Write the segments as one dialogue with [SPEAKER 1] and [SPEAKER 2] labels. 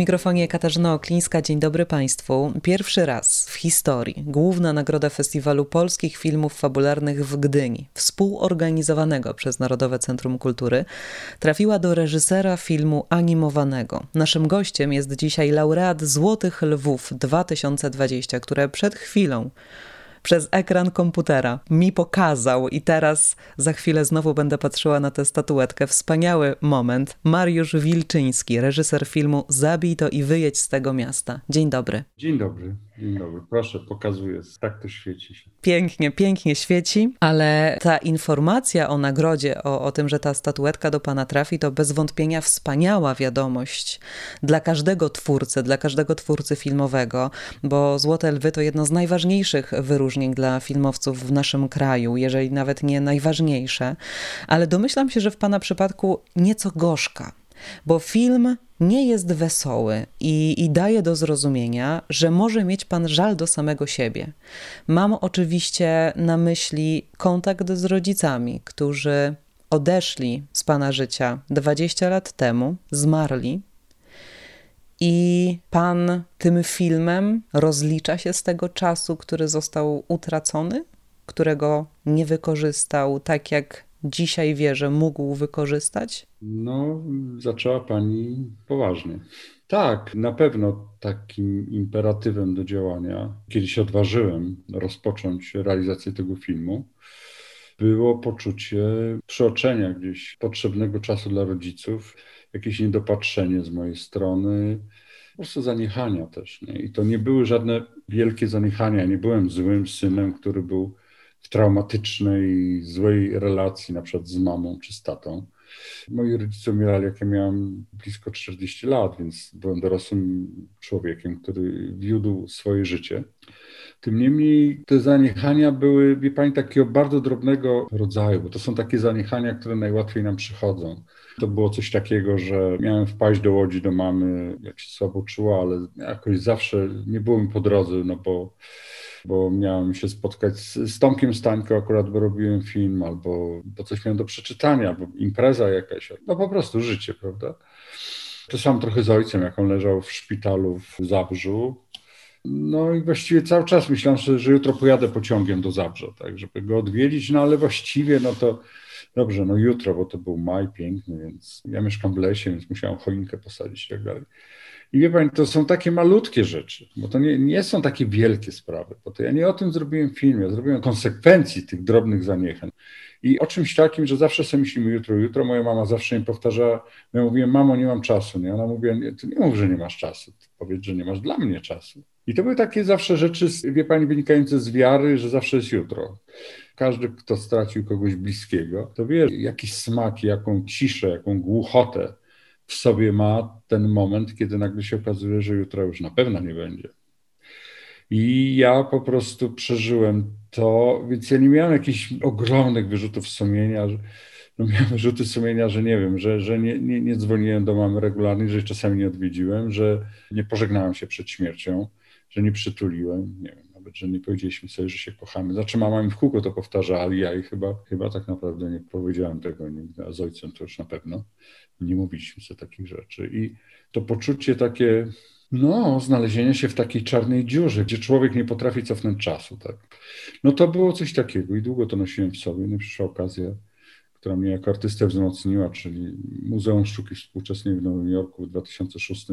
[SPEAKER 1] Mikrofonie Katarzyna Oklińska. Dzień dobry Państwu. Pierwszy raz w historii główna nagroda Festiwalu Polskich Filmów Fabularnych w Gdyni, współorganizowanego przez Narodowe Centrum Kultury, trafiła do reżysera filmu animowanego. Naszym gościem jest dzisiaj laureat Złotych Lwów 2020, które przed chwilą przez ekran komputera mi pokazał i teraz za chwilę znowu będę patrzyła na tę statuetkę. Wspaniały moment. Mariusz Wilczyński, reżyser filmu Zabij to i wyjedź z tego miasta. Dzień dobry.
[SPEAKER 2] Dzień dobry, Proszę, pokazuję, tak to świeci się.
[SPEAKER 1] Pięknie, pięknie świeci, ale ta informacja o nagrodzie, o, o tym, że ta statuetka do pana trafi, to bez wątpienia wspaniała wiadomość dla każdego twórcy, dla każdego twórcy filmowego, bo Złote Lwy to jedno z najważniejszych wyróżnień dla filmowców w naszym kraju, jeżeli nawet nie najważniejsze, ale domyślam się, że w pana przypadku nieco gorzka, bo film nie jest wesoły i, i, daje do zrozumienia, że może mieć pan żal do samego siebie. Mam oczywiście na myśli kontakt z rodzicami, którzy odeszli z pana życia 20 lat temu, zmarli. I pan tym filmem rozlicza się z tego czasu, który został utracony, którego nie wykorzystał tak, jak dzisiaj wie, że mógł wykorzystać?
[SPEAKER 2] No, zaczęła pani poważnie. Tak, na pewno takim imperatywem do działania, kiedy się odważyłem rozpocząć realizację tego filmu, było poczucie przeoczenia gdzieś potrzebnego czasu dla rodziców, jakieś niedopatrzenie z mojej strony, po prostu zaniechania też. Nie? I to nie były żadne wielkie zaniechania. Nie byłem złym synem, który był w traumatycznej, złej relacji, na przykład z mamą czy z tatą. Moi rodzice umierali, jak ja miałem blisko 40 lat, więc byłem dorosłym człowiekiem, który wiódł swoje życie. Tym niemniej te zaniechania były, wie pani, takiego bardzo drobnego rodzaju, bo to są takie zaniechania, które najłatwiej nam przychodzą. To było coś takiego, że miałem wpaść do łodzi do mamy, jak się słabo czuła, ale jakoś zawsze nie było mi po drodze, no bo bo miałem się spotkać z, z Tomkiem Stańko, akurat bo robiłem film, albo bo coś miałem do przeczytania, albo impreza jakaś, no po prostu życie, prawda? To sam trochę z ojcem, jak on leżał w szpitalu w Zabrzu. No i właściwie cały czas myślałem, że, że jutro pojadę pociągiem do Zabrza, tak, żeby go odwiedzić, no ale właściwie no to dobrze, no jutro, bo to był maj piękny, więc ja mieszkam w lesie, więc musiałem choinkę posadzić i tak dalej. I wie pani, to są takie malutkie rzeczy, bo to nie, nie są takie wielkie sprawy. Bo to ja nie o tym zrobiłem film, ja zrobiłem konsekwencji tych drobnych zaniechań. I o czymś takim, że zawsze sobie myślimy jutro, jutro. Moja mama zawsze mi powtarza, ja mówiłem, mamo, nie mam czasu. Nie? Ona mówi, nie, ty nie mów, że nie masz czasu, ty powiedz, że nie masz dla mnie czasu. I to były takie zawsze rzeczy, wie pani, wynikające z wiary, że zawsze jest jutro. Każdy, kto stracił kogoś bliskiego, to wie, jakiś smak, jaką ciszę, jaką głuchotę w sobie ma ten moment, kiedy nagle się okazuje, że jutro już na pewno nie będzie. I ja po prostu przeżyłem to, więc ja nie miałem jakichś ogromnych wyrzutów sumienia. No miałem wyrzuty sumienia, że nie wiem, że, że nie, nie, nie dzwoniłem do mamy regularnie, że czasami nie odwiedziłem, że nie pożegnałem się przed śmiercią, że nie przytuliłem, nie wiem, nawet, że nie powiedzieliśmy sobie, że się kochamy. Znaczy mama mi w kółko to powtarza, ale ja i chyba, chyba tak naprawdę nie powiedziałem tego nigdy, a z ojcem to już na pewno nie mówiliśmy sobie takich rzeczy. I to poczucie takie, no, znalezienia się w takiej czarnej dziurze, gdzie człowiek nie potrafi cofnąć czasu, tak. No to było coś takiego i długo to nosiłem w sobie. No przyszła okazja, która mnie jako artystę wzmocniła, czyli Muzeum Sztuki Współczesnej w Nowym Jorku w 2006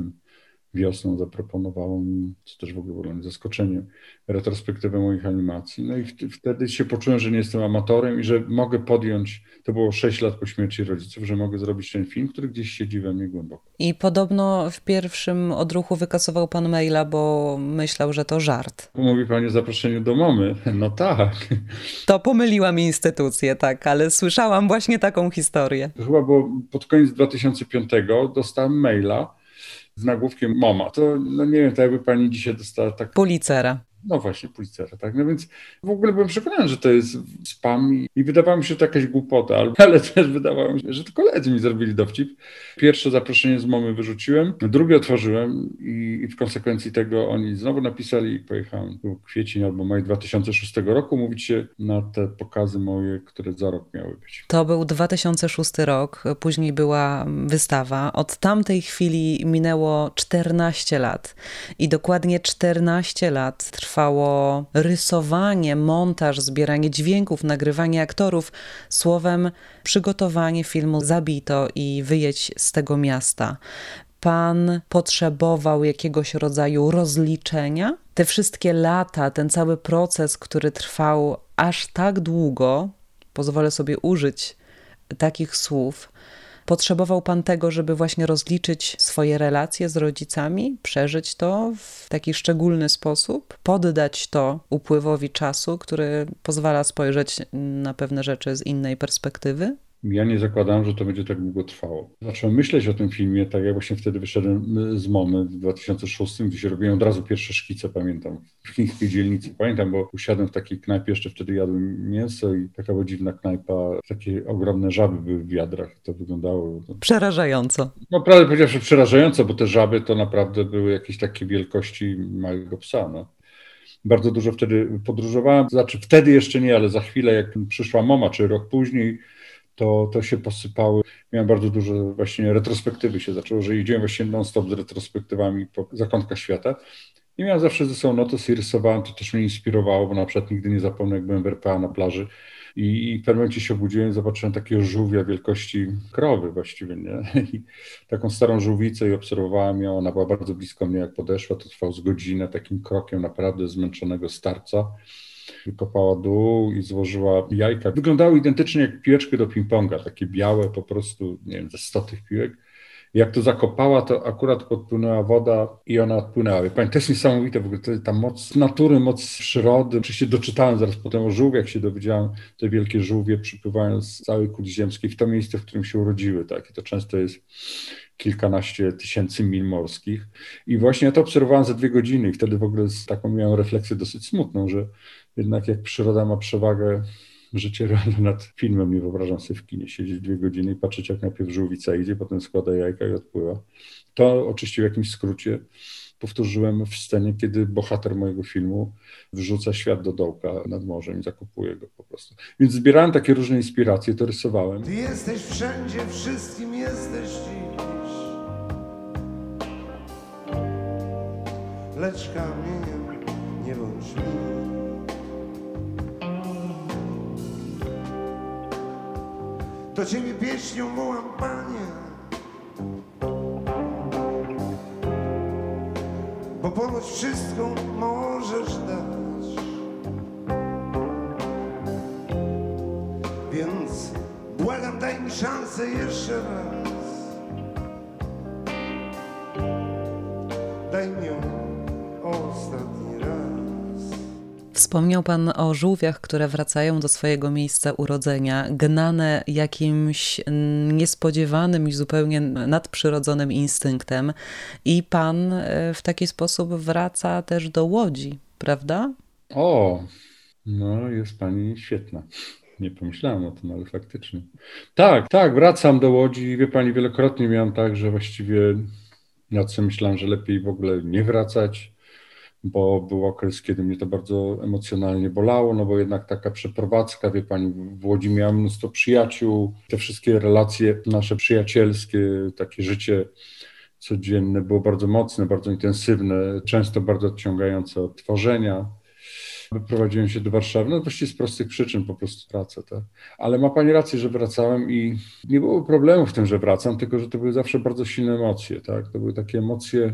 [SPEAKER 2] wiosną zaproponowało mi, co też w ogóle było zaskoczeniem, retrospektywę moich animacji. No i wtedy się poczułem, że nie jestem amatorem i że mogę podjąć, to było 6 lat po śmierci rodziców, że mogę zrobić ten film, który gdzieś siedzi we mnie głęboko.
[SPEAKER 1] I podobno w pierwszym odruchu wykasował pan maila, bo myślał, że to żart.
[SPEAKER 2] Mówi pani o zaproszeniu do mamy. No tak.
[SPEAKER 1] To pomyliłam instytucję, tak, ale słyszałam właśnie taką historię.
[SPEAKER 2] Chyba było pod koniec 2005 dostałem maila, z nagłówkiem MoMA. To no nie wiem, to jakby pani dzisiaj dostała tak.
[SPEAKER 1] Pulicera.
[SPEAKER 2] No właśnie, Pulitzera, tak. No więc w ogóle byłem przekonany, że to jest spam i, i wydawało mi się, że to jakaś głupota, ale też wydawało mi się, że to koledzy mi zrobili dowcip. Pierwsze zaproszenie z mamy wyrzuciłem, drugie otworzyłem i, i w konsekwencji tego oni znowu napisali i pojechałem. Był kwiecień albo maj 2006 roku, mówić się na te pokazy moje, które za rok miały być.
[SPEAKER 1] To był 2006 rok, później była wystawa. Od tamtej chwili minęło 14 lat i dokładnie 14 lat trwa trwało rysowanie, montaż, zbieranie dźwięków, nagrywanie aktorów, słowem przygotowanie filmu Zabito i wyjedź z tego miasta. Pan potrzebował jakiegoś rodzaju rozliczenia? Te wszystkie lata, ten cały proces, który trwał aż tak długo, pozwolę sobie użyć takich słów, Potrzebował pan tego, żeby właśnie rozliczyć swoje relacje z rodzicami, przeżyć to w taki szczególny sposób, poddać to upływowi czasu, który pozwala spojrzeć na pewne rzeczy z innej perspektywy?
[SPEAKER 2] Ja nie zakładałem, że to będzie tak długo trwało. Zacząłem myśleć o tym filmie, tak jak właśnie wtedy wyszedłem z MOMY w 2006, gdzie się robiłem od razu pierwsze szkice, pamiętam, w chińskiej dzielnicy. Pamiętam, bo usiadłem w takiej knajpie, jeszcze wtedy jadłem mięso i taka była dziwna knajpa, takie ogromne żaby były w wiadrach. To wyglądało...
[SPEAKER 1] Przerażająco.
[SPEAKER 2] No prawdę powiedziawszy przerażająco, bo te żaby to naprawdę były jakieś takie wielkości małego psa, no bardzo dużo wtedy podróżowałem. Znaczy wtedy jeszcze nie, ale za chwilę, jak przyszła mama, czy rok później, to, to się posypały. Miałem bardzo dużo właśnie retrospektywy się zaczęło, że idziemy właśnie non-stop z retrospektywami po zakątkach świata. I miałem zawsze ze sobą notes i rysowałem, to też mnie inspirowało, bo na przykład nigdy nie zapomnę, jak byłem w RPA na plaży i, i w pewnym momencie się obudziłem i zobaczyłem takiego żółwia wielkości krowy właściwie, nie? I taką starą żółwicę i obserwowałem ją, ona była bardzo blisko mnie, jak podeszła, to trwało z godzinę, takim krokiem naprawdę zmęczonego starca wykopała dół i złożyła jajka. Wyglądały identycznie jak piłeczki do ping-ponga, takie białe po prostu, nie wiem, ze 100 tych piłek. Jak to zakopała, to akurat podpłynęła woda i ona odpłynęła. Pani, to jest niesamowite w ogóle, ta moc natury, moc przyrody. Oczywiście doczytałem zaraz potem o żółwiach, się dowiedziałem, te wielkie żółwie przypływają z całej kuli ziemskiej w to miejsce, w którym się urodziły. Tak? I to często jest kilkanaście tysięcy mil morskich. I właśnie ja to obserwowałem za dwie godziny i wtedy w ogóle taką miałem refleksję dosyć smutną, że jednak jak przyroda ma przewagę życie realne nad filmem, nie wyobrażam sobie w kinie siedzieć dwie godziny i patrzeć jak najpierw żółwica idzie, potem składa jajka i odpływa. To oczywiście w jakimś skrócie powtórzyłem w scenie, kiedy bohater mojego filmu wrzuca świat do dołka nad morzem i zakupuje go po prostu. Więc zbierałem takie różne inspiracje, to rysowałem.
[SPEAKER 3] Ty jesteś wszędzie, wszystkim jesteś dziś. Lecz kamieniem nie bądź. Do Ciebie pieśnią wołam, Panie. Bo ponoć wszystko możesz dać. Więc błagam, daj mi szansę jeszcze raz. Daj mi ją
[SPEAKER 1] Wspomniał Pan o żółwiach, które wracają do swojego miejsca urodzenia, gnane jakimś niespodziewanym i zupełnie nadprzyrodzonym instynktem, i Pan e, w taki sposób wraca też do łodzi, prawda?
[SPEAKER 2] O, no jest Pani świetna. Nie pomyślałem o tym, ale faktycznie. Tak, tak, wracam do Łodzi. Wie Pani, wielokrotnie miałem tak, że właściwie ja co myślałem, że lepiej w ogóle nie wracać bo był okres, kiedy mnie to bardzo emocjonalnie bolało, no bo jednak taka przeprowadzka, wie pani, w Łodzi miałem mnóstwo przyjaciół, te wszystkie relacje nasze przyjacielskie, takie życie codzienne było bardzo mocne, bardzo intensywne, często bardzo odciągające od tworzenia. Wyprowadziłem się do Warszawy, no właściwie z prostych przyczyn, po prostu pracę, tak. Ale ma Pani rację, że wracałem i nie było problemu w tym, że wracam, tylko że to były zawsze bardzo silne emocje, tak. To były takie emocje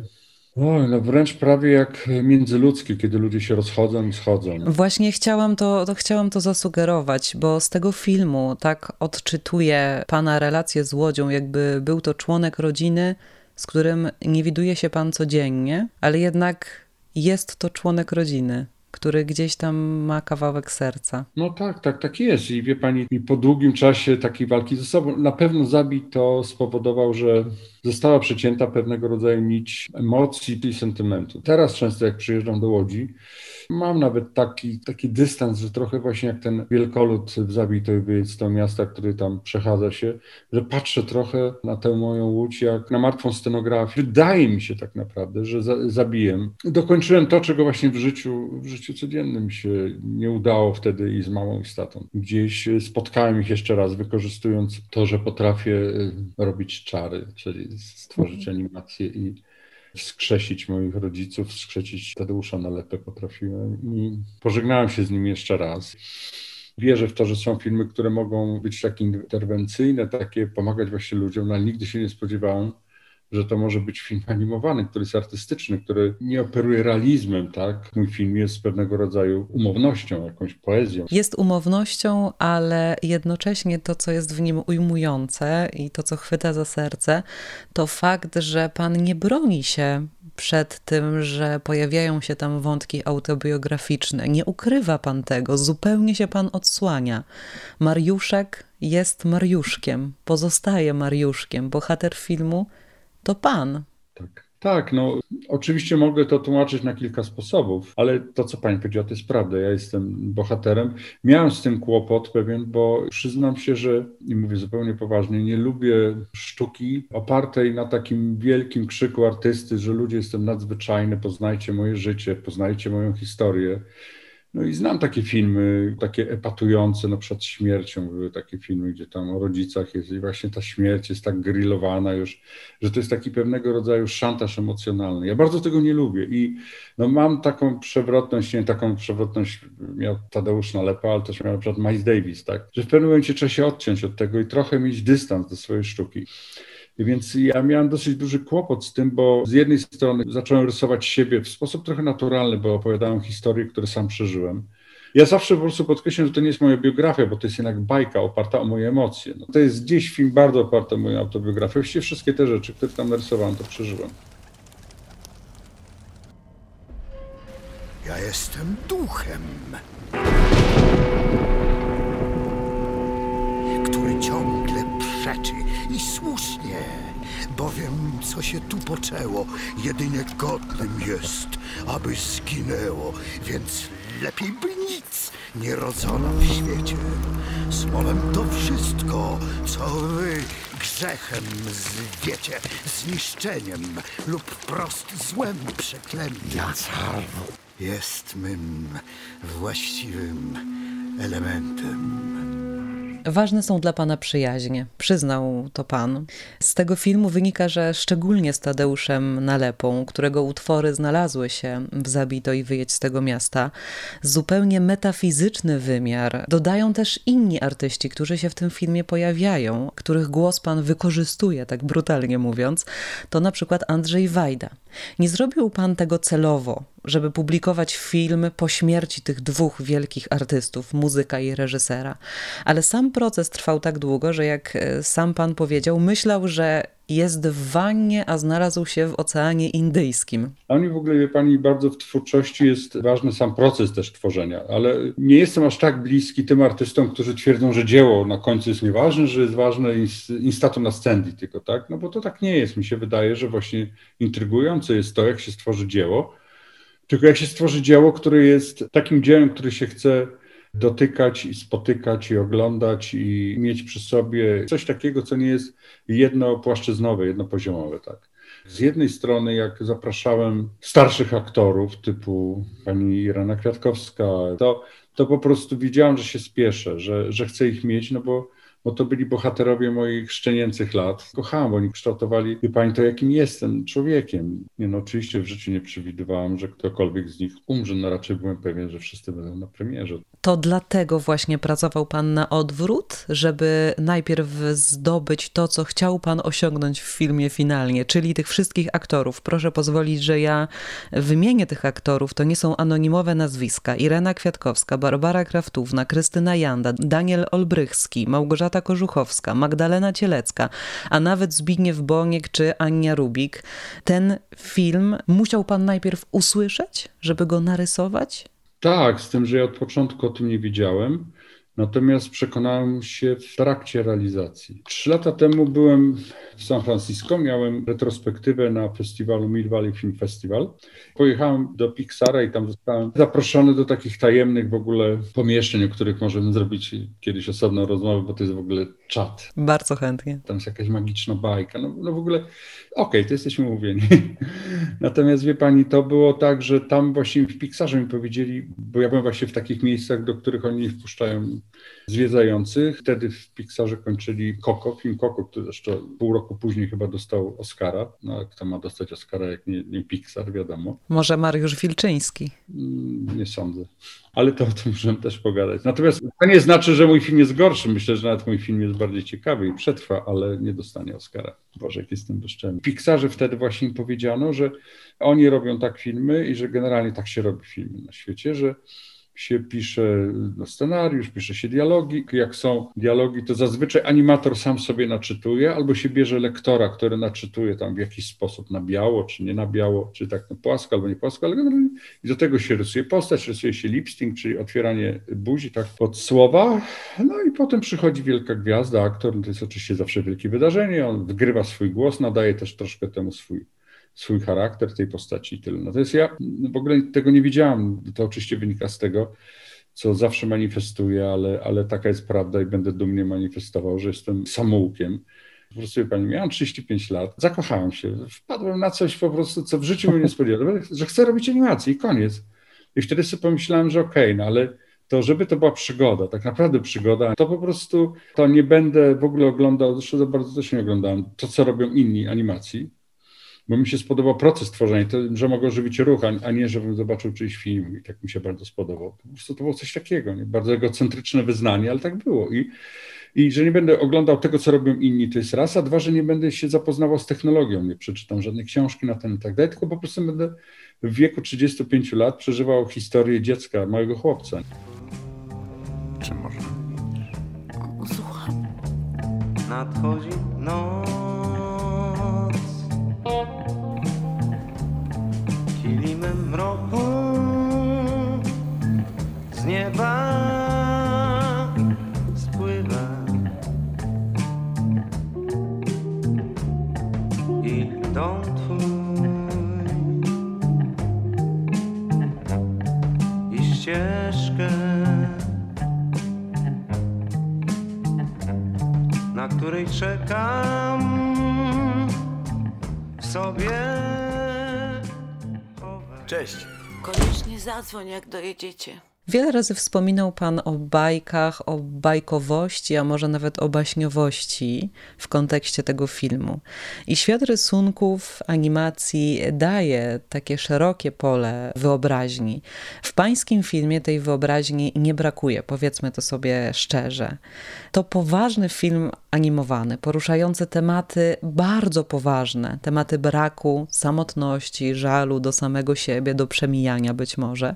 [SPEAKER 2] Oj, no wręcz prawie jak międzyludzkie, kiedy ludzie się rozchodzą i schodzą.
[SPEAKER 1] Właśnie chciałam to, to, chciałam to zasugerować, bo z tego filmu tak odczytuję pana relację z Łodzią, jakby był to członek rodziny, z którym nie widuje się pan codziennie, ale jednak jest to członek rodziny który gdzieś tam ma kawałek serca.
[SPEAKER 2] No tak, tak, tak jest. I wie pani, i po długim czasie takiej walki ze sobą, na pewno Zabi to spowodował, że została przecięta pewnego rodzaju nić emocji i sentymentu. Teraz często jak przyjeżdżam do Łodzi, mam nawet taki, taki dystans, że trochę właśnie jak ten wielkolud w Zabitoj wyjedź z to miasta, który tam przechadza się, że patrzę trochę na tę moją łódź jak na martwą scenografię. Wydaje mi się tak naprawdę, że za, zabiję. Dokończyłem to, czego właśnie w życiu, w życiu codziennym się nie udało wtedy i z mamą i z tatą. Gdzieś spotkałem ich jeszcze raz, wykorzystując to, że potrafię robić czary, czyli stworzyć animację i wskrzesić moich rodziców, wskrzesić Tadeusza Nalepę potrafiłem i pożegnałem się z nim jeszcze raz. Wierzę w to, że są filmy, które mogą być takie interwencyjne, takie pomagać właśnie ludziom, no ale nigdy się nie spodziewałem, że to może być film animowany, który jest artystyczny, który nie operuje realizmem, tak? Mój film jest pewnego rodzaju umownością, jakąś poezją.
[SPEAKER 1] Jest umownością, ale jednocześnie to, co jest w nim ujmujące i to, co chwyta za serce, to fakt, że pan nie broni się przed tym, że pojawiają się tam wątki autobiograficzne. Nie ukrywa pan tego, zupełnie się pan odsłania. Mariuszek jest Mariuszkiem, pozostaje Mariuszkiem. Bohater filmu to pan.
[SPEAKER 2] Tak. Tak, no oczywiście mogę to tłumaczyć na kilka sposobów, ale to, co pani powiedziała, to jest prawda. Ja jestem bohaterem. Miałem z tym kłopot pewien, bo przyznam się, że, i mówię zupełnie poważnie, nie lubię sztuki opartej na takim wielkim krzyku artysty, że ludzie jestem nadzwyczajny, poznajcie moje życie, poznajcie moją historię. No i znam takie filmy, takie epatujące, no przed śmiercią były takie filmy, gdzie tam o rodzicach jest i właśnie ta śmierć jest tak grillowana już, że to jest taki pewnego rodzaju szantaż emocjonalny. Ja bardzo tego nie lubię i no mam taką przewrotność, nie taką przewrotność miał Tadeusz Nalepa, ale też miał na przykład Miles Davis, tak, że w pewnym momencie trzeba się odciąć od tego i trochę mieć dystans do swojej sztuki. Więc ja miałem dosyć duży kłopot z tym, bo z jednej strony zacząłem rysować siebie w sposób trochę naturalny, bo opowiadałem historie, które sam przeżyłem. Ja zawsze po prostu podkreślam, że to nie jest moja biografia, bo to jest jednak bajka oparta o moje emocje. No, to jest gdzieś film bardzo oparty o moją autobiografię. Właściwie wszystkie te rzeczy, które tam narysowałem, to przeżyłem.
[SPEAKER 3] Ja jestem duchem, który ciągle przeczy i słusznie, bowiem co się tu poczęło, jedynie godnym jest, aby zginęło, więc lepiej by nic nie rodzono w świecie. Słowem to wszystko, co wy grzechem zwiecie, zniszczeniem lub wprost złem przeklętym. Jest mym właściwym elementem.
[SPEAKER 1] Ważne są dla pana przyjaźnie, przyznał to pan. Z tego filmu wynika, że szczególnie z Tadeuszem Nalepą, którego utwory znalazły się w Zabito i Wyjedź z tego miasta, zupełnie metafizyczny wymiar dodają też inni artyści, którzy się w tym filmie pojawiają, których głos pan wykorzystuje, tak brutalnie mówiąc, to na przykład Andrzej Wajda. Nie zrobił pan tego celowo, żeby publikować film po śmierci tych dwóch wielkich artystów, muzyka i reżysera. Ale sam proces trwał tak długo, że jak e, sam pan powiedział, myślał, że jest w wannie, a znalazł się w Oceanie Indyjskim.
[SPEAKER 2] A mnie w ogóle, wie pani, bardzo w twórczości jest ważny sam proces też tworzenia, ale nie jestem aż tak bliski tym artystom, którzy twierdzą, że dzieło na końcu jest nieważne, że jest ważne instatu na scendi tylko, tak? No bo to tak nie jest. Mi się wydaje, że właśnie intrygujące jest to, jak się stworzy dzieło, tylko jak się stworzy dzieło, które jest takim dziełem, który się chce dotykać i spotykać i oglądać i mieć przy sobie coś takiego, co nie jest jednopłaszczyznowe, jednopoziomowe, tak. Z jednej strony, jak zapraszałem starszych aktorów typu pani Irena Kwiatkowska, to, to po prostu widziałem, że się spieszę, że, że chcę ich mieć, no bo bo to byli bohaterowie moich szczenięcych lat. Kochałam, bo oni kształtowali, wie pani, to jakim jestem człowiekiem. Nie, no oczywiście w życiu nie przewidywałam, że ktokolwiek z nich umrze, no raczej byłem pewien, że wszyscy będą na premierze.
[SPEAKER 1] To dlatego właśnie pracował pan na odwrót, żeby najpierw zdobyć to, co chciał pan osiągnąć w filmie finalnie, czyli tych wszystkich aktorów. Proszę pozwolić, że ja wymienię tych aktorów. To nie są anonimowe nazwiska. Irena Kwiatkowska, Barbara Kraftówna, Krystyna Janda, Daniel Olbrychski, Małgorzata Korzuchowska, Magdalena Cielecka, a nawet Zbigniew Boniek czy Ania Rubik. Ten film musiał pan najpierw usłyszeć, żeby go narysować?
[SPEAKER 2] Tak, z tym, że ja od początku o tym nie wiedziałem. Natomiast przekonałem się w trakcie realizacji. Trzy lata temu byłem w San Francisco, miałem retrospektywę na festiwalu Mid Valley Film Festival. Pojechałem do Pixara i tam zostałem zaproszony do takich tajemnych w ogóle pomieszczeń, o których możemy zrobić kiedyś osobną rozmowę, bo to jest w ogóle czat.
[SPEAKER 1] Bardzo chętnie.
[SPEAKER 2] Tam jest jakaś magiczna bajka. No, no w ogóle, okej, okay, to jesteśmy umówieni. Natomiast wie pani, to było tak, że tam właśnie w Pixarze mi powiedzieli, bo ja byłem właśnie w takich miejscach, do których oni nie wpuszczają zwiedzających. Wtedy w Pixarze kończyli Coco, film Coco, który jeszcze pół roku później chyba dostał Oscara. No, kto ma dostać Oscara, jak nie, nie Pixar, wiadomo.
[SPEAKER 1] Może Mariusz Wilczyński.
[SPEAKER 2] Mm, nie sądzę. Ale to o tym możemy też pogadać. Natomiast to nie znaczy, że mój film jest gorszy. Myślę, że nawet mój film jest bardziej ciekawy i przetrwa, ale nie dostanie Oscara. Boże, jak jestem bezczelny. Pixarze wtedy właśnie powiedziano, że oni robią tak filmy i że generalnie tak się robi filmy na świecie, że się pisze no, scenariusz, pisze się dialogi. Jak są dialogi, to zazwyczaj animator sam sobie naczytuje, albo się bierze lektora, który naczytuje tam w jakiś sposób na biało, czy nie na biało, czy tak na płasko, albo nie płasko, ale generalnie i do tego się rysuje postać, rysuje się lipsting, czyli otwieranie buzi tak pod słowa. No i potem przychodzi wielka gwiazda, aktor, no to jest oczywiście zawsze wielkie wydarzenie, on wgrywa swój głos, nadaje też troszkę temu swój swój charakter tej postaci i tyle. Natomiast ja w ogóle tego nie widziałam. To oczywiście wynika z tego, co zawsze manifestuję, ale, ale taka jest prawda i będę dumnie manifestował, że jestem samoukiem. Po prostu, pani, miałem 35 lat, zakochałem się, wpadłem na coś po prostu, co w życiu bym nie spodziewał, że chcę robić animację i koniec. I wtedy sobie pomyślałem, że okej, okay, no ale to żeby to była przygoda, tak naprawdę przygoda, to po prostu to nie będę w ogóle oglądał, zresztą za bardzo też nie oglądałem, to co robią inni animacji, bo mi się spodobał proces tworzenia, to, że mogę żywić ruch, a nie żebym zobaczył czyjś film i tak mi się bardzo spodobał. Po prostu to było coś takiego, nie? bardzo egocentryczne wyznanie, ale tak było. I, I że nie będę oglądał tego, co robią inni, to jest raz, a dwa, że nie będę się zapoznawał z technologią, nie przeczytam żadnej książki na ten i tak dalej, tylko po prostu będę w wieku 35 lat przeżywał historię dziecka, małego chłopca.
[SPEAKER 4] Czy można?
[SPEAKER 5] Słucham. Nadchodzi noc. Nieba spływa i dom twój i ścieżkę na której czekam w sobie
[SPEAKER 6] Cześć.
[SPEAKER 7] Koniecznie zadzwoń, jak dojedziecie.
[SPEAKER 1] Wiele razy wspominał Pan o bajkach, o bajkowości, a może nawet o baśniowości w kontekście tego filmu. I świat rysunków, animacji daje takie szerokie pole wyobraźni. W Pańskim filmie tej wyobraźni nie brakuje, powiedzmy to sobie szczerze. To poważny film animowany, poruszający tematy bardzo poważne, tematy braku, samotności, żalu do samego siebie, do przemijania być może,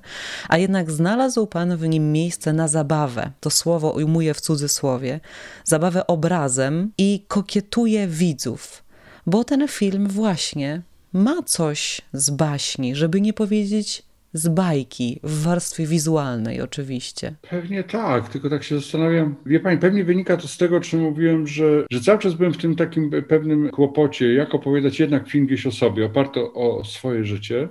[SPEAKER 1] a jednak znalazł Pan w nim miejsce na zabawę. To słowo ujmuje w cudzysłowie, zabawę obrazem i kokietuje widzów, bo ten film właśnie ma coś z baśni, żeby nie powiedzieć z bajki, w warstwie wizualnej oczywiście.
[SPEAKER 2] Pewnie tak, tylko tak się zastanawiam. Wie pani, pewnie wynika to z tego, czym mówiłem, że, że cały czas byłem w tym takim pewnym kłopocie, jak opowiadać jednak film gdzieś o sobie, oparty o swoje życie.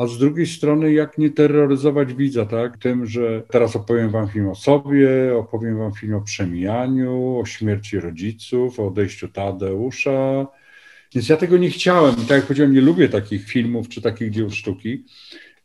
[SPEAKER 2] A z drugiej strony, jak nie terroryzować widza, tak? Tym, że teraz opowiem wam film o sobie, opowiem wam film o przemijaniu, o śmierci rodziców, o odejściu Tadeusza. Więc ja tego nie chciałem. Tak jak powiedziałem, nie lubię takich filmów czy takich dzieł sztuki.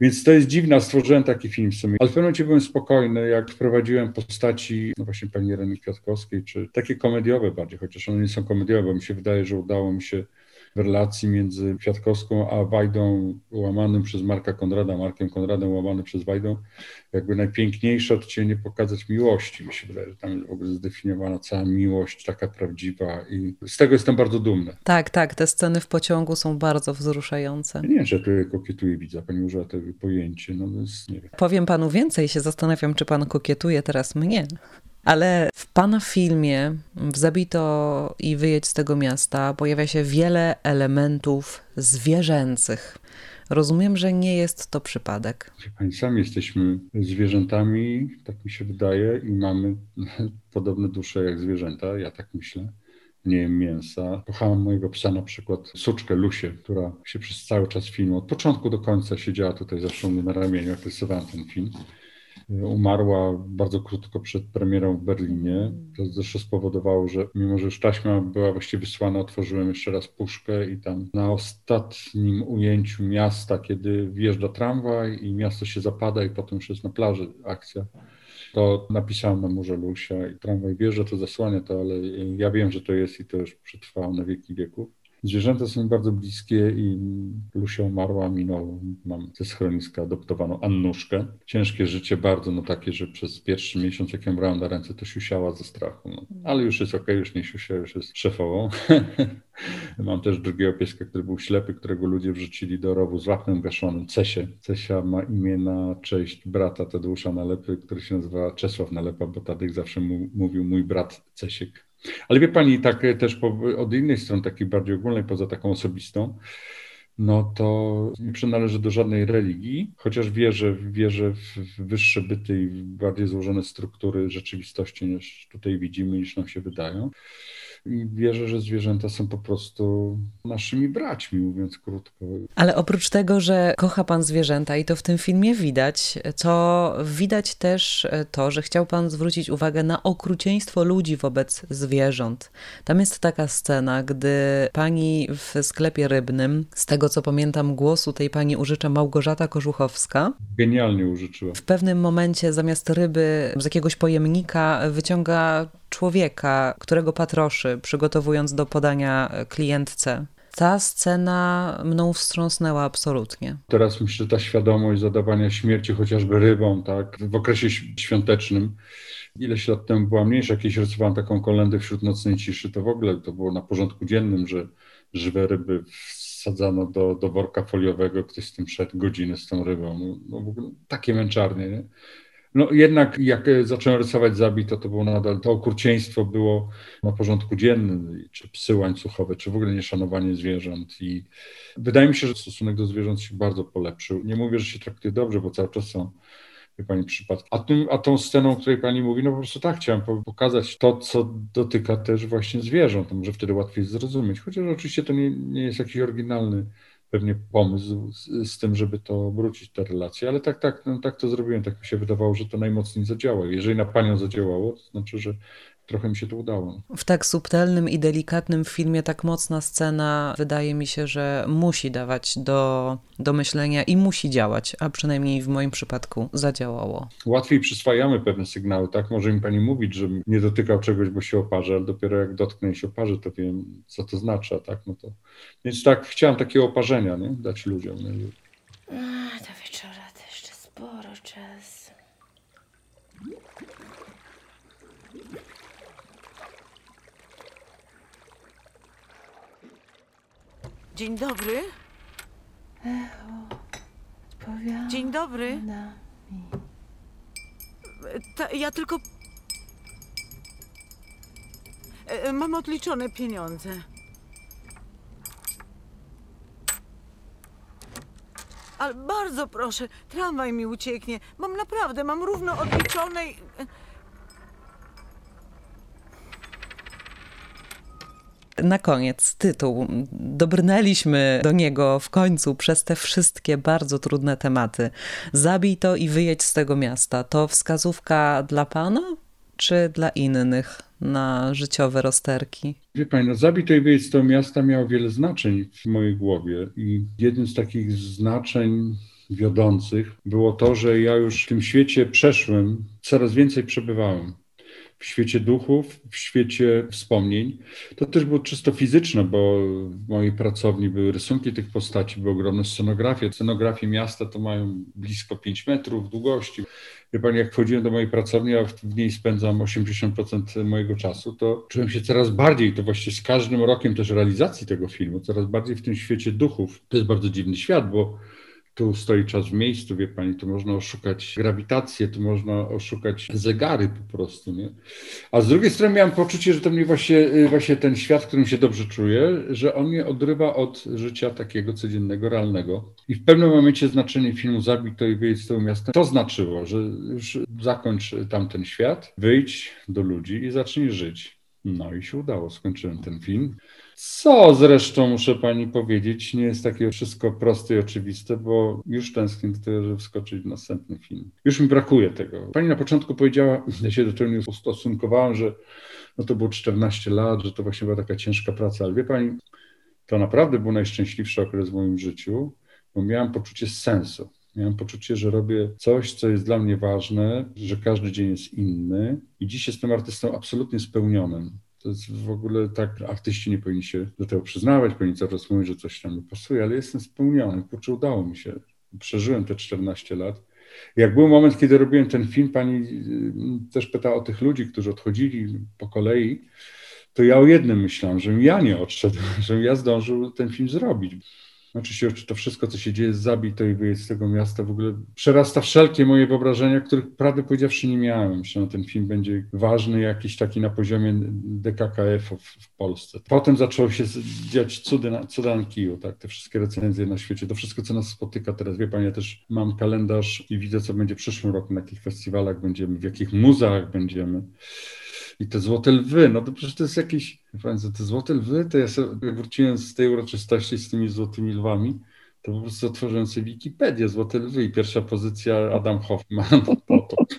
[SPEAKER 2] Więc to jest dziwne, stworzyłem taki film w sumie. Ale w pewnym momencie byłem spokojny, jak wprowadziłem postaci, no właśnie pani Ireny Kwiatkowskiej, czy takie komediowe bardziej, chociaż one nie są komediowe, bo mi się wydaje, że udało mi się w relacji między Kwiatkowską a Wajdą łamanym przez Marka Konrada, Markiem Konradem łamany przez Wajdą, jakby najpiękniejsze odcienie pokazać miłości. Mi się wydaje, że tam jest w ogóle zdefiniowana cała miłość, taka prawdziwa i z tego jestem bardzo dumny.
[SPEAKER 1] Tak, tak, te sceny w pociągu są bardzo wzruszające.
[SPEAKER 2] Nie wiem, że tutaj kokietuję widza, pani użyła tego pojęcie, no więc nie wiem.
[SPEAKER 1] Powiem panu więcej, się zastanawiam, czy pan kokietuje teraz mnie. Ale w pana filmie w Zabito i Wyjedź z tego miasta pojawia się wiele elementów zwierzęcych. Rozumiem, że nie jest to przypadek.
[SPEAKER 2] Pani, sami jesteśmy zwierzętami, tak mi się wydaje, i mamy podobne dusze jak zwierzęta, ja tak myślę. Nie jem mięsa. Kochałam mojego psa na przykład, suczkę Lusię, która się przez cały czas filmu, od początku do końca siedziała tutaj zawsze u mnie na ramieniu, jak ten film. Umarła bardzo krótko przed premierą w Berlinie. To zresztą spowodowało, że mimo, że już taśma była właściwie wysłana, otworzyłem jeszcze raz puszkę i tam na ostatnim ujęciu miasta, kiedy wjeżdża tramwaj i miasto się zapada i potem już jest na plaży akcja, to napisałem na murze Lusia i tramwaj wjeżdża, to zasłania to, ale ja wiem, że to jest i to już przetrwało na wieki wieków. Zwierzęta są mi bardzo bliskie i Lusia umarła, minął, mam ze schroniska adoptowaną Annuszkę. Ciężkie życie bardzo, no takie, że przez pierwszy miesiąc, jak ją brałem na ręce, to siusiała ze strachu. No. Ale już jest okej, okay, już nie siusia, już jest szefową. mam też drugiego pieska, który był ślepy, którego ludzie wrzucili do rowu z łapnem gaszonym, Cesie. Cesia ma imię na cześć brata Tadeusza Nalepy, który się nazywa Czesław Nalepa, bo Tadek zawsze mu, mówił mój brat Cesiek. Ale wie pani, tak też po, od innej strony, takiej bardziej ogólnej, poza taką osobistą, no to nie przynależy do żadnej religii, chociaż wierzę, wierzę w wyższe byty i w bardziej złożone struktury rzeczywistości niż tutaj widzimy, niż nam się wydają. I wierzę, że zwierzęta są po prostu naszymi braćmi, mówiąc krótko.
[SPEAKER 1] Ale oprócz tego, że kocha pan zwierzęta i to w tym filmie widać, to widać też to, że chciał pan zwrócić uwagę na okrucieństwo ludzi wobec zwierząt. Tam jest taka scena, gdy pani w sklepie rybnym, z tego co pamiętam, głosu tej pani użycza Małgorzata Kożuchowska.
[SPEAKER 2] Genialnie użyczyła.
[SPEAKER 1] W pewnym momencie zamiast ryby z jakiegoś pojemnika wyciąga człowieka, którego patroszy, przygotowując do podania klientce. Ta scena mną wstrząsnęła absolutnie.
[SPEAKER 2] Teraz myślę, że ta świadomość zadawania śmierci chociażby rybą, tak, w okresie świątecznym, ileś lat temu była mniejsza, jakieś rysowałem taką kolendę wśród nocnej ciszy, to w ogóle to było na porządku dziennym, że żywe ryby wsadzano do, do worka foliowego, ktoś z tym szedł godzinę z tą rybą. No, no w ogóle takie męczarnie, nie? No jednak jak zacząłem rysować zabito, to było nadal, to okrucieństwo było na porządku dziennym, czy psy łańcuchowe, czy w ogóle nieszanowanie zwierząt i wydaje mi się, że stosunek do zwierząt się bardzo polepszył. Nie mówię, że się traktuje dobrze, bo cały czas są wie pani przypadki. A, tym, a tą sceną, o której pani mówi, no po prostu tak, chciałem pokazać to, co dotyka też właśnie zwierząt, to może wtedy łatwiej zrozumieć, chociaż oczywiście to nie, nie jest jakiś oryginalny pewnie pomysł z, z, tym, żeby to obrócić te relacje, ale tak, tak, no, tak to zrobiłem, tak mi się wydawało, że to najmocniej zadziała. Jeżeli na panią zadziałało, to znaczy, że trochę mi się to udało.
[SPEAKER 1] W tak subtelnym i delikatnym filmie tak mocna scena wydaje mi się, że musi dawać do, do myślenia i musi działać, a przynajmniej w moim przypadku zadziałało.
[SPEAKER 2] Łatwiej przyswajamy pewne sygnały, tak? Może mi pani mówić, że nie dotykał czegoś, bo się oparzy, ale dopiero jak dotknę i się oparzy, to wiem, co to znaczy, tak? No to... Więc tak, chciałem takiego oparzenia, nie? Dać ludziom. Nie?
[SPEAKER 7] A, do wieczora to jeszcze sporo czasu. Dzień dobry.
[SPEAKER 6] Odpowiada
[SPEAKER 7] Dzień dobry.
[SPEAKER 6] na
[SPEAKER 7] Ta, ja tylko. E, Mam odliczone pieniądze. Ale bardzo proszę, tramwaj mi ucieknie. Mam naprawdę, mam równo odliczone. i-
[SPEAKER 1] Na koniec tytuł. Dobrnęliśmy do niego w końcu przez te wszystkie bardzo trudne tematy. Zabij to i wyjedź z tego miasta. To wskazówka dla pana czy dla innych na życiowe rozterki?
[SPEAKER 2] Wie pani, no Zabij to i wyjedź z tego miasta miało wiele znaczeń w mojej głowie i jednym z takich znaczeń wiodących było to, że ja już w tym świecie przeszłym coraz więcej przebywałem w świecie duchów, w świecie wspomnień. To też było czysto fizyczne, bo w mojej pracowni były rysunki tych postaci, były ogromne scenografie. Scenografie miasta to mają blisko 5 metrów długości. Wie Pani, jak wchodziłem do mojej pracowni, a w niej spędzam 80% mojego czasu, to czułem się coraz bardziej, to właściwie z każdym rokiem też realizacji tego filmu, coraz bardziej w tym świecie duchów. To jest bardzo dziwny świat, bo tu stoi czas w miejscu, wie pani, tu można oszukać grawitację, tu można oszukać zegary po prostu, nie? A z drugiej strony miałem poczucie, że to mnie właśnie, y, właśnie ten świat, w którym się dobrze czuję, że on mnie odrywa od życia takiego codziennego, realnego. I w pewnym momencie znaczenie filmu Zabij to i wyjdź z tego miasta, to znaczyło, że już zakończ tamten świat, wyjdź do ludzi i zacznij żyć. No i się udało, skończyłem ten film. Co zresztą muszę pani powiedzieć, nie jest takie wszystko proste i oczywiste, bo już tęsknię do tego, żeby wskoczyć w następny film. Już mi brakuje tego. Pani na początku powiedziała, ja się do tego nie ustosunkowałem, że no to było 14 lat, że to właśnie była taka ciężka praca, ale wie pani, to naprawdę był najszczęśliwszy okres w moim życiu, bo miałem poczucie sensu. Miałem poczucie, że robię coś, co jest dla mnie ważne, że każdy dzień jest inny i dziś jestem artystą absolutnie spełnionym. To jest w ogóle tak, artyści nie powinni się do tego przyznawać, powinni cały czas mówić, że coś tam nie pasuje, ale jestem spełniony, kurczę, udało mi się. Przeżyłem te 14 lat. Jak był moment, kiedy robiłem ten film, pani y, też pytała o tych ludzi, którzy odchodzili po kolei, to ja o jednym myślałem, żebym ja nie odszedł, żebym ja zdążył ten film zrobić. Oczywiście to wszystko, co się dzieje z Zabito i wyjedź z tego miasta w ogóle przerasta wszelkie moje wyobrażenia, których prawdę powiedziawszy nie miałem. Myślę, że ten film będzie ważny jakiś taki na poziomie DKKF w, Polsce. Potem zaczęło się dziać cudy na, cuda na kiju, tak, te wszystkie recenzje na świecie, to wszystko, co nas spotyka teraz. Wie Pani, ja też mam kalendarz i widzę, co będzie w przyszłym roku, na jakich festiwalach będziemy, w jakich muzeach będziemy. I te złote lwy, no to przecież to jest jakiś, Państwo, te złote lwy, to ja sobie wróciłem z tej uroczystości z tymi złotymi lwami, to po prostu otworzyłem sobie Wikipedię, Złote Lwy i pierwsza pozycja Adam Hoffman,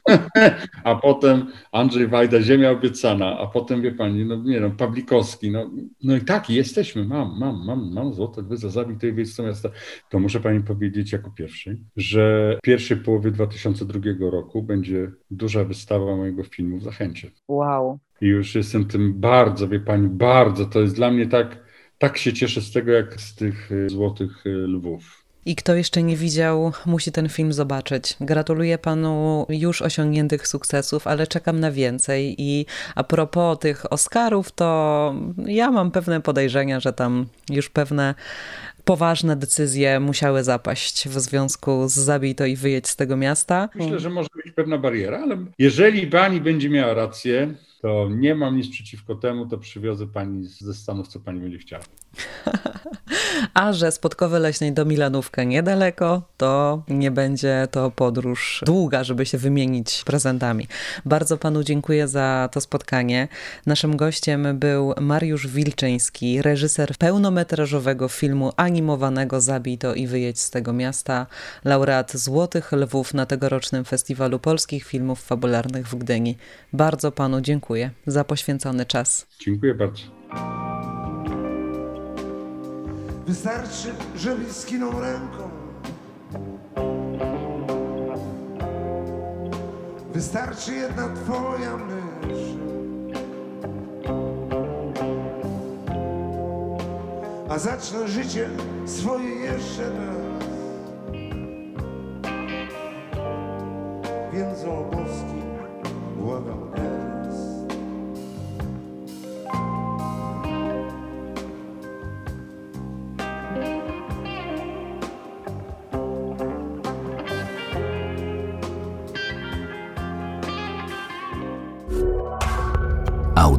[SPEAKER 2] a potem Andrzej Wajda, Ziemia Obiecana, a potem, wie pani, no nie wiem, Pawlikowski, no, no i tak, jesteśmy, mam, mam, mam, mam Złote Lwy za zabitej wiejską miasta. To muszę pani powiedzieć jako pierwszy, że w pierwszej połowie 2002 roku będzie duża wystawa mojego filmu w Zachęcie.
[SPEAKER 1] Wow.
[SPEAKER 2] I już jestem tym bardzo, wie pani, bardzo, to jest dla mnie tak tak się cieszę z tego, jak z tych y, złotych y, lwów.
[SPEAKER 1] I kto jeszcze nie widział, musi ten film zobaczyć. Gratuluję panu już osiągniętych sukcesów, ale czekam na więcej. I a propos tych Oscarów, to ja mam pewne podejrzenia, że tam już pewne poważne decyzje musiały zapaść w związku z zabij to i wyjedź z tego miasta.
[SPEAKER 2] Myślę, że może być pewna bariera, ale jeżeli pani będzie miała rację, to nie mam nic przeciwko temu, to przywiozę pani ze Stanów, co pani będzie chciała.
[SPEAKER 1] A że z Podkowy Leśnej do Milanówkę niedaleko, to nie będzie to podróż długa, żeby się wymienić prezentami. Bardzo panu dziękuję za to spotkanie. Naszym gościem był Mariusz Wilczyński, reżyser pełnometrażowego filmu animowanego Zabij to i wyjedź z tego miasta, laureat Złotych Lwów na tegorocznym Festiwalu Polskich Filmów Fabularnych w Gdyni. Bardzo panu dziękuję za poświęcony czas.
[SPEAKER 2] Dziękuję bardzo.
[SPEAKER 3] Wystarczy, żeby skinął ręką. Wystarczy jedna twoja myśl. A zacznę życie swoje jeszcze raz. Więc o boski błagam